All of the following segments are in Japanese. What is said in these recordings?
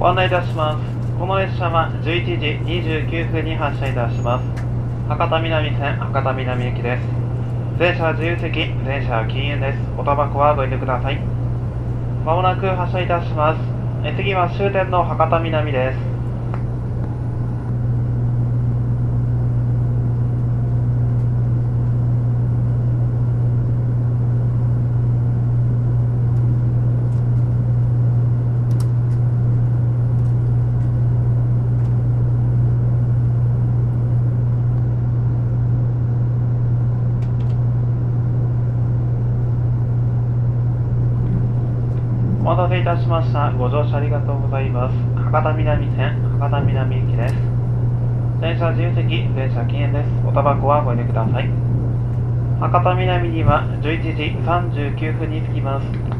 ご案内いたします。この列車は11時29分に発車いたします。博多南線博多南行きです。全車自由席、全車は禁煙です。おタバコはご遠慮ください。まもなく発車いたします。え次は終点の博多南です。待たせいたしました。ご乗車ありがとうございます。博多南線博多南行きです。電車自由席、電車禁煙です。おタバコはご遠慮ください。博多南には11時39分に着きます。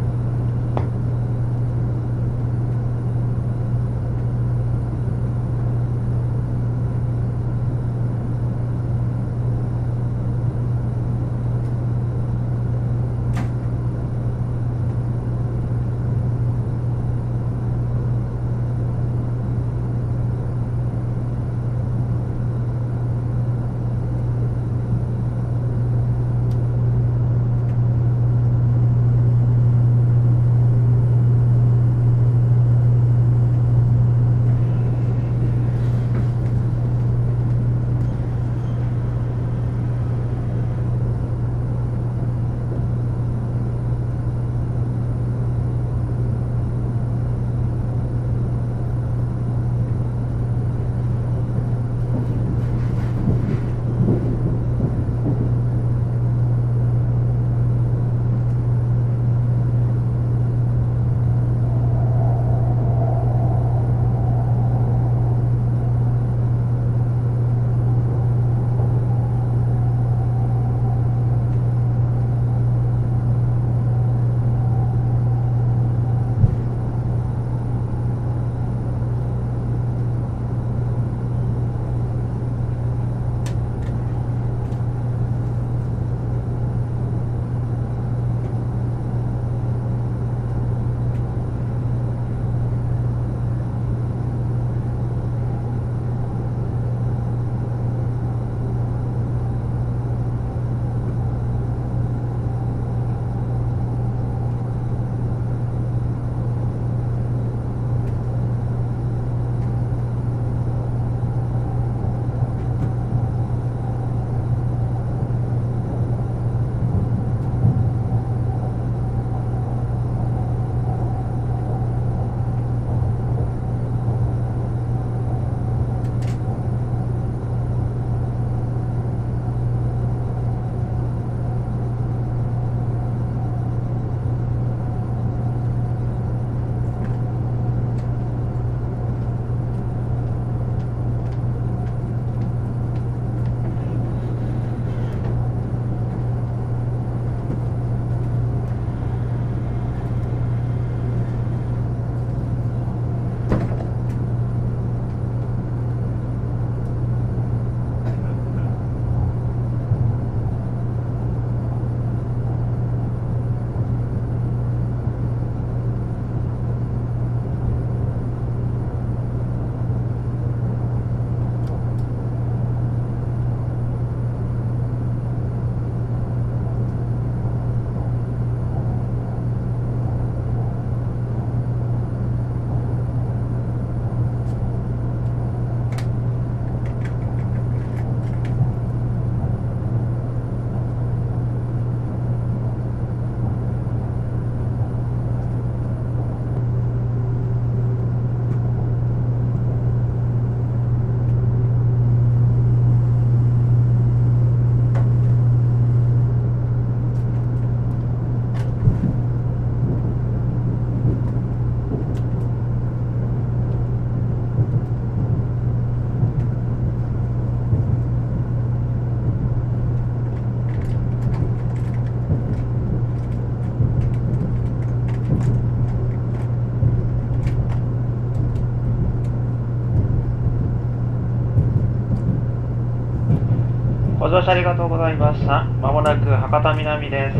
ご乗車ありがとうございました。まもなく博多南です。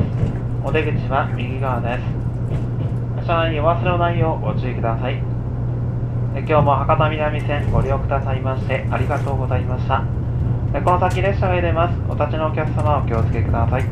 お出口は右側です。車内にお忘れのないようご注意ください。今日も博多南線ご利用くださいましてありがとうございました。この先列車が出ます。お立ちのお客様お気をつけください。